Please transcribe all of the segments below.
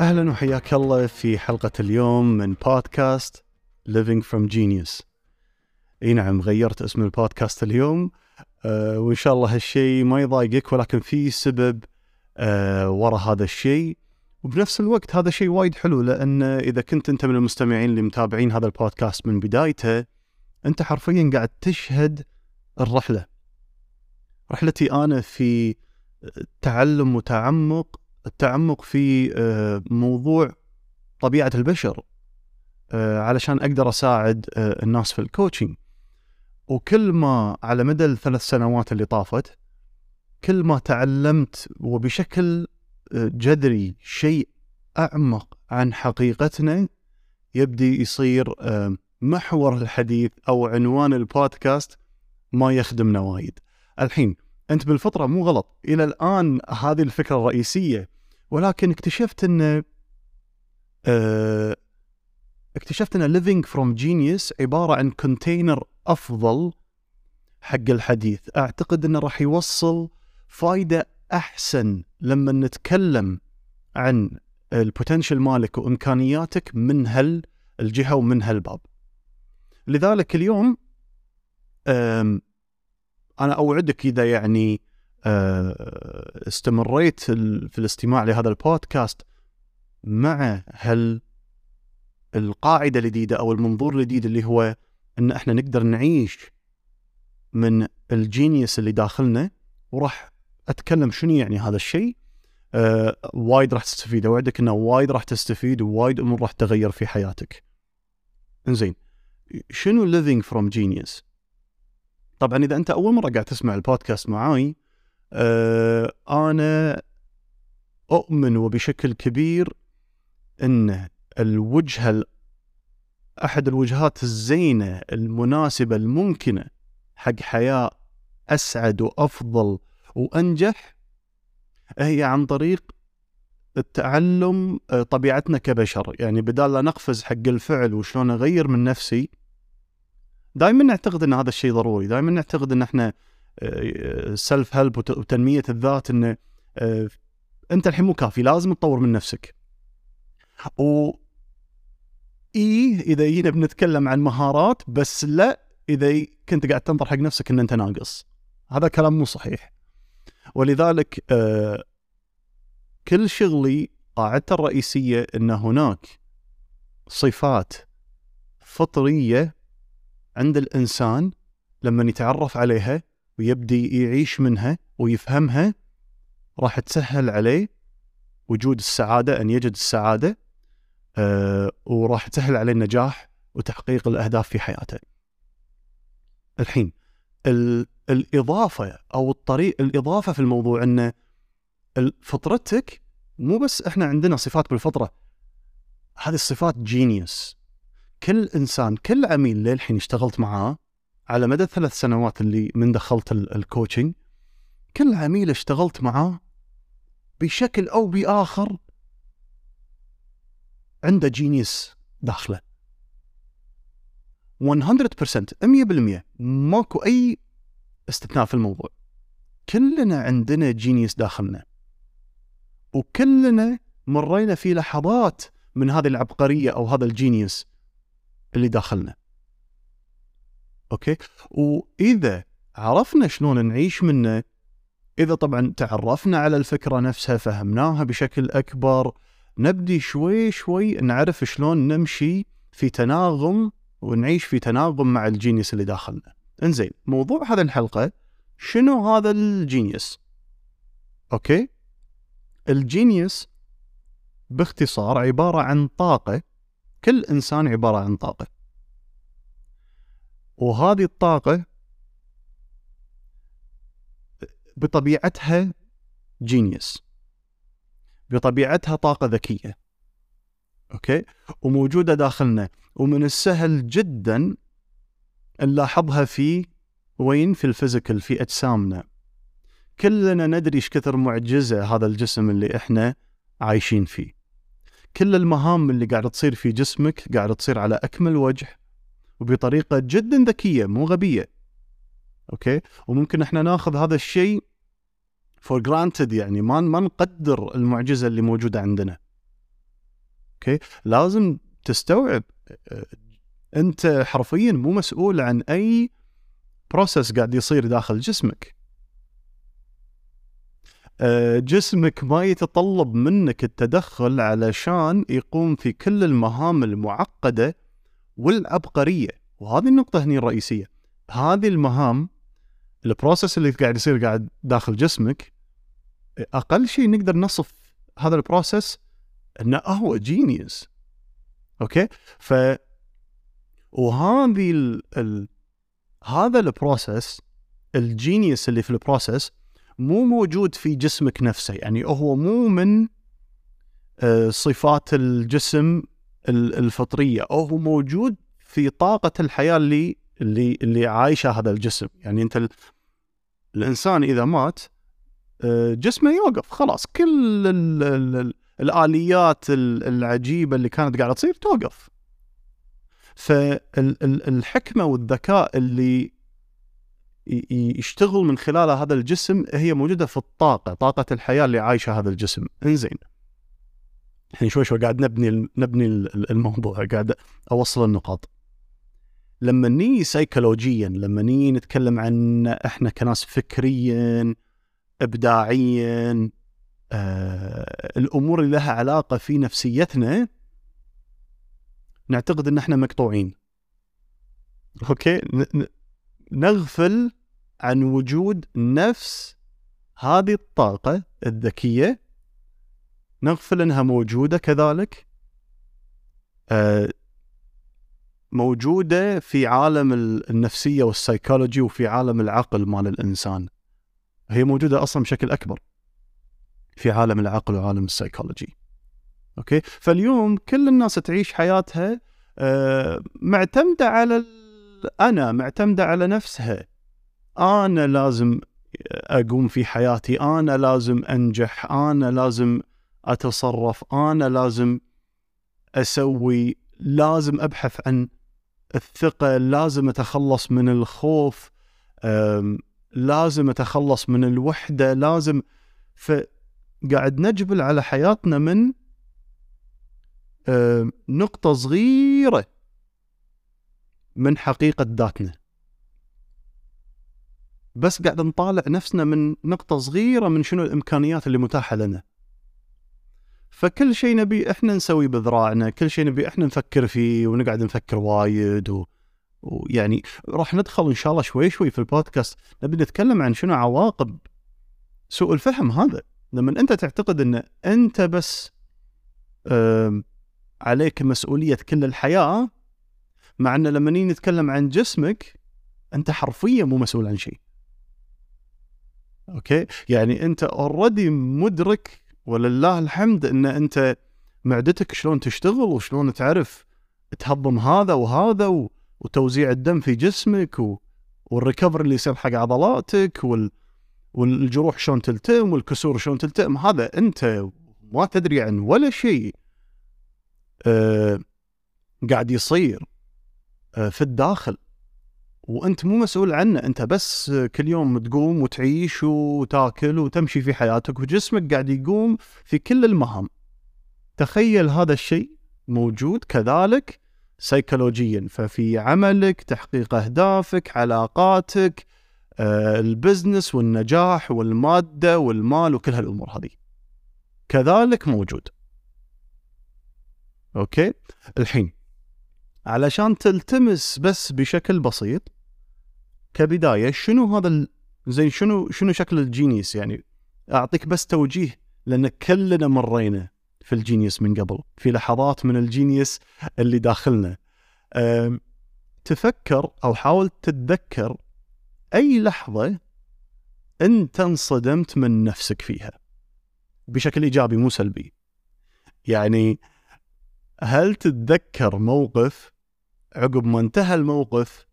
أهلا وحياك الله في حلقة اليوم من بودكاست Living from Genius. إي نعم غيرت اسم البودكاست اليوم أه وإن شاء الله هالشيء ما يضايقك ولكن في سبب أه ورا هذا الشيء وبنفس الوقت هذا شيء وايد حلو لأن إذا كنت أنت من المستمعين اللي متابعين هذا البودكاست من بدايته أنت حرفيا قاعد تشهد الرحلة. رحلتي أنا في تعلم وتعمق التعمق في آه، موضوع طبيعة البشر آه، علشان أقدر أساعد آه، الناس في الكوتشنج وكل ما على مدى الثلاث سنوات اللي طافت كل ما تعلمت وبشكل جذري شيء أعمق عن حقيقتنا يبدي يصير محور الحديث أو عنوان البودكاست ما يخدمنا وايد. الحين أنت بالفطرة مو غلط إلى الآن هذه الفكرة الرئيسية ولكن اكتشفت إن آه اكتشفت إن living from genius عبارة عن كونتينر أفضل حق الحديث. أعتقد إنه راح يوصل فائده أحسن لما نتكلم عن البوتنشل مالك وإمكانياتك من هالجهه ومن هالباب. لذلك اليوم أنا أوعدك إذا يعني استمريت في الاستماع لهذا البودكاست مع هال القاعدة الجديدة أو المنظور الجديد اللي هو إن إحنا نقدر نعيش من الجينيوس اللي داخلنا وراح أتكلم شنو يعني هذا الشيء آه وايد راح تستفيد أوعدك إنه وايد راح تستفيد ووايد أمور راح تغير في حياتك. إنزين شنو living from genius؟ طبعا إذا أنت أول مرة قاعد تسمع البودكاست معاي آه أنا أؤمن وبشكل كبير إن الوجهه أحد الوجهات الزينة المناسبة الممكنة حق حياة أسعد وأفضل وأنجح هي عن طريق التعلم آه، طبيعتنا كبشر. يعني بدال لا نقفز حق الفعل وشلون أغير من نفسي دائما نعتقد إن هذا الشيء ضروري. دائما نعتقد إن إحنا self help وتنمية الذات إن آه، أنت الحين مو كافي لازم تطور من نفسك. و إي إذا جينا بنتكلم عن مهارات بس لا إذا كنت قاعد تنظر حق نفسك إن أنت ناقص. هذا كلام مو صحيح. ولذلك آه كل شغلي قاعدته الرئيسية إن هناك صفات فطرية عند الإنسان لما يتعرف عليها ويبدي يعيش منها ويفهمها راح تسهل عليه وجود السعادة أن يجد السعادة أه وراح تسهل عليه النجاح وتحقيق الأهداف في حياته. الحين الإضافة أو الطريق الإضافة في الموضوع انه فطرتك مو بس إحنا عندنا صفات بالفطرة هذه الصفات جينيوس كل إنسان كل عميل للحين اشتغلت معاه على مدى الثلاث سنوات اللي من دخلت الكوتشنج كل عميل اشتغلت معاه بشكل أو بآخر عنده جينيوس داخله. 100% 100% ماكو أي استثناء في الموضوع. كلنا عندنا genius داخلنا. وكلنا مرينا في لحظات من هذه العبقرية أو هذا ال genius اللي داخلنا. okay؟ وإذا عرفنا شلون نعيش منه إذا طبعا تعرفنا على الفكرة نفسها فهمناها بشكل أكبر نبدي شوي شوي نعرف شلون نمشي في تناغم ونعيش في تناغم مع ال genius اللي داخلنا. إنزين موضوع هذه الحلقة شنو هذا ال genius؟ okay؟ ال genius باختصار عبارة عن طاقة كل إنسان عبارة عن طاقة. وهذه الطاقة بطبيعتها genius بطبيعتها طاقة ذكية. okay؟ وموجودة داخلنا. ومن السهل جدا نلاحظها في وين؟ في ال physical في أجسامنا. كلنا ندري إيش كثر معجزة هذا الجسم اللي إحنا عايشين فيه. كل المهام اللي قاعدة تصير في جسمك قاعدة تصير على أكمل وجه. وبطريقة جدا ذكية مو غبية. okay؟ وممكن إحنا ناخذ هذا الشيء for granted يعني ما ما نقدر المعجزة اللي موجودة عندنا. okay؟ لازم تستوعب آه، أنت حرفيا مو مسؤول عن أي process قاعد يصير داخل جسمك. آه، جسمك ما يتطلب منك التدخل علشان يقوم في كل المهام المعقدة والعبقريه وهذه النقطة هني الرئيسية. هذه المهام ال process اللي قاعد يصير قاعد داخل جسمك أقل شيء نقدر نصف هذا ال process إنه هو genius okay؟ ف وهذه ال... ال... هذا ال process ال genius اللي في ال process مو موجود في جسمك نفسه. يعني هو مو من آه، صفات الجسم الفطرية هو موجود في طاقة الحياة اللي اللي اللي عايشة هذا الجسم. يعني أنت الإنسان إذا مات آه، جسمه يوقف خلاص. كل ال ال الآليات العجيبة اللي كانت قاعدة تصير توقف. فالحكمه والذكاء اللي يشتغل من خلال هذا الجسم هي موجودة في الطاقة طاقة الحياة اللي عايشة هذا الجسم. إنزين. الحين شوي شوي قاعد نبني نبني الموضوع قاعد أوصل النقاط. لما نيجي سيكولوجيا لما نيجي نتكلم عن إحنا كناس فكريا ابداعيا آه الأمور اللي لها علاقة في نفسيتنا نعتقد إن إحنا مقطوعين. أوكي؟ نغفل عن وجود نفس هذه الطاقة الذكية نغفل إنها موجودة كذلك؟ آه موجودة في عالم النفسية والسيكولوجي وفي عالم العقل مال الإنسان. هي موجودة أصلا بشكل أكبر في عالم العقل وعالم السيكولوجي okay؟ فاليوم كل الناس تعيش حياتها آه، معتمدة على أنا معتمدة على نفسها. أنا لازم أقوم في حياتي أنا لازم أنجح أنا لازم أتصرف. أنا لازم أسوي لازم أبحث عن الثقة لازم أتخلص من الخوف لازم أتخلص من الوحدة لازم فقاعد نجبل على حياتنا من نقطة صغيرة من حقيقة ذاتنا. بس قاعد نطالع نفسنا من نقطة صغيرة من شنو الإمكانيات اللي متاحة لنا. فكل شيء نبي إحنا نسوي بذراعنا كل شيء نبي إحنا نفكر فيه ونقعد نفكر وايد و... ويعني راح ندخل إن شاء الله شوي شوي في البودكاست. نبي نتكلم عن شنو عواقب سوء الفهم هذا. لما أنت تعتقد إن أنت بس عليك مسؤولية كل الحياة مع إن لما نيجي نتكلم عن جسمك أنت حرفيا مو مسؤول عن شيء. okay؟ يعني أنت already مدرك ولله الحمد إن أنت معدتك شلون تشتغل وشلون تعرف تهضم هذا وهذا و... وتوزيع الدم في جسمك. وال recovery اللي يصير حق عضلاتك وال... والجروح شلون تلتئم والكسور شلون تلتئم هذا أنت ما تدري عن ولا شيء آه قاعد يصير آه في الداخل وأنت مو مسؤول عنه. أنت بس كل يوم تقوم وتعيش وتاكل وتمشي في حياتك وجسمك قاعد يقوم في كل المهام. تخيل هذا الشيء موجود كذلك سيكولوجيا ففي عملك تحقيق أهدافك علاقاتك آه، ال business والنجاح والمادة والمال وكل هالأمور هذه. كذلك موجود. okay؟ الحين علشان تلتمس بس بشكل بسيط كبداية شنو هذا. زين شنو شنو شكل ال genius يعني أعطيك بس توجيه لأن كلنا مرينا في ال genius من قبل في لحظات من ال genius اللي داخلنا تفكر أو حاول تتذكر أي لحظة أنت انصدمت من نفسك فيها بشكل إيجابي مو سلبي يعني هل تتذكر موقف عقب ما انتهى الموقف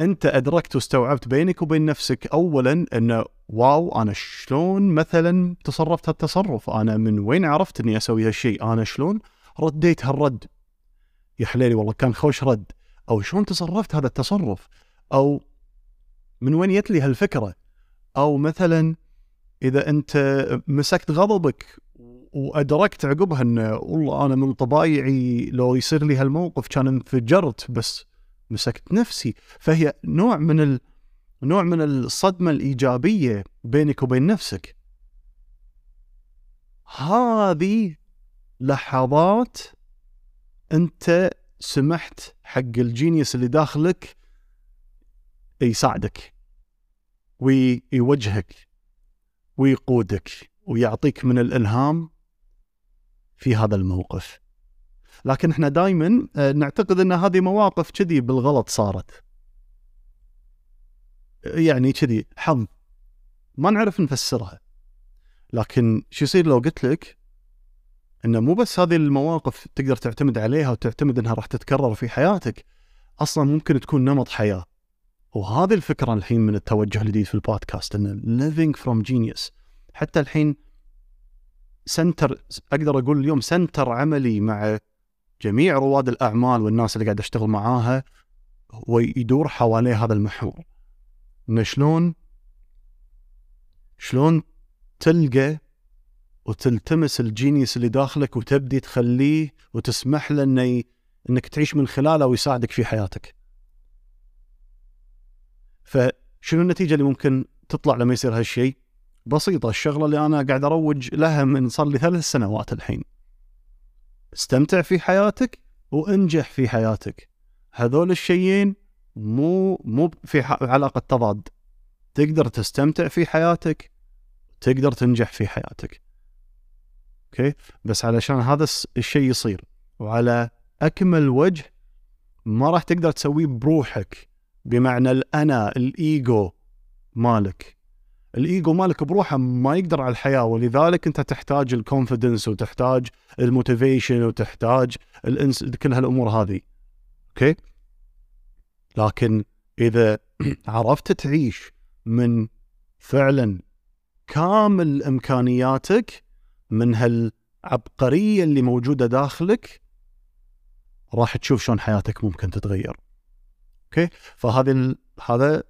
أنت أدركت واستوعبت بينك وبين نفسك اولا انه واو أنا شلون مثلا تصرفت هالتصرف؟ أنا من وين عرفت إني أسوي هالشيء؟ أنا شلون رديت هالرد؟ يا حليلي والله كان خوش رد. أو شلون تصرفت هذا التصرف؟ أو من وين جت لي هالفكرة؟ أو مثلا إذا أنت مسكت غضبك وأدركت عقبها انه والله أنا من طبايعي لو يصير لي هالموقف كان انفجرت بس مسكت نفسي. فهي نوع من ال... نوع من الصدمة الإيجابية بينك وبين نفسك. هذه لحظات أنت سمحت حق الجينيوس اللي داخلك يساعدك ويوجهك ويقودك ويعطيك من الإلهام في هذا الموقف. لكن إحنا دائما آه، نعتقد إن هذه مواقف كذي بالغلط صارت. يعني كذي حظ. ما نعرف نفسرها. لكن شو يصير لو قلت لك إنه مو بس هذه المواقف تقدر تعتمد عليها وتعتمد إنها راح تتكرر في حياتك أصلا ممكن تكون نمط حياة. وهذه الفكرة الحين من التوجه الجديد في البودكاست انه living from genius. حتى الحين center أقدر أقول اليوم center عملي مع جميع رواد الأعمال والناس اللي قاعد أشتغل معاها ويدور حواليه هذا المحور إنه شلون شلون تلقى وتلتمس الجينيس اللي داخلك وتبدي تخليه وتسمح له إنه. إنك تعيش من خلاله ويساعدك في حياتك. فشنو النتيجة اللي ممكن تطلع لما يصير هالشيء؟ بسيطة الشغلة اللي أنا قاعد أروج لها من صار لي ثلاث سنوات الحين. استمتع في حياتك وانجح في حياتك. هذول الشيئين مو مو في علاقة تضاد. تقدر تستمتع في حياتك تقدر تنجح في حياتك. okay بس علشان هذا الشيء يصير وعلى أكمل وجه ما راح تقدر تسويه بروحك بمعنى الأنا الإيجو مالك الإيجو مالك بروحه ما يقدر على الحياة ولذلك أنت تحتاج ال confidence وتحتاج ال motivation وتحتاج الانس كل هالأمور هذه okay لكن إذا عرفت تعيش من فعلا كامل إمكانياتك من هالعبقرية اللي موجودة داخلك راح تشوف شلون حياتك ممكن تتغير. okay؟ فهذا ال... هذا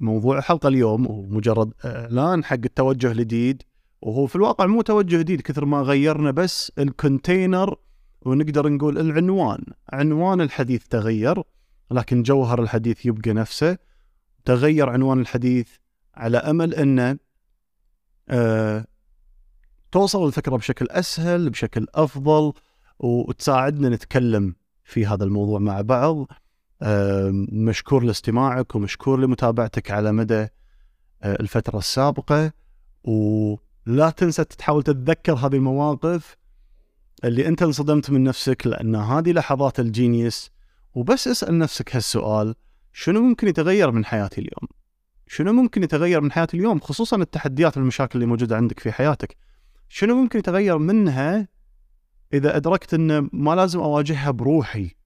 موضوع الحلقة اليوم ومجرد إعلان حق التوجه الجديد وهو في الواقع مو توجه جديد كثر ما غيرنا بس الكونتينر ونقدر نقول العنوان، عنوان الحديث تغير لكن جوهر الحديث يبقى نفسه. تغير عنوان الحديث على أمل إنه آه توصل الفكرة بشكل أسهل بشكل أفضل وتساعدنا نتكلم في هذا الموضوع مع بعض مشكور لاستماعك ومشكور لمتابعتك على مدى آه، الفترة السابقة ولا تنسى تحاول تتذكر هذه المواقف اللي أنت انصدمت من نفسك لأن هذه لحظات الجينيس وبس اسأل نفسك هالسؤال شنو ممكن يتغير من حياتي اليوم؟ شنو ممكن يتغير من حياتي اليوم خصوصا التحديات والمشاكل اللي موجودة عندك في حياتك؟ شنو ممكن يتغير منها إذا أدركت إن ما لازم أواجهها بروحي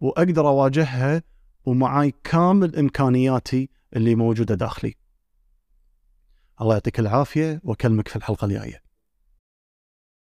وأقدر أواجهها ومعاي كامل إمكانياتي اللي موجودة داخلي. الله يعطيك العافية وأكلمك في الحلقة الجاية.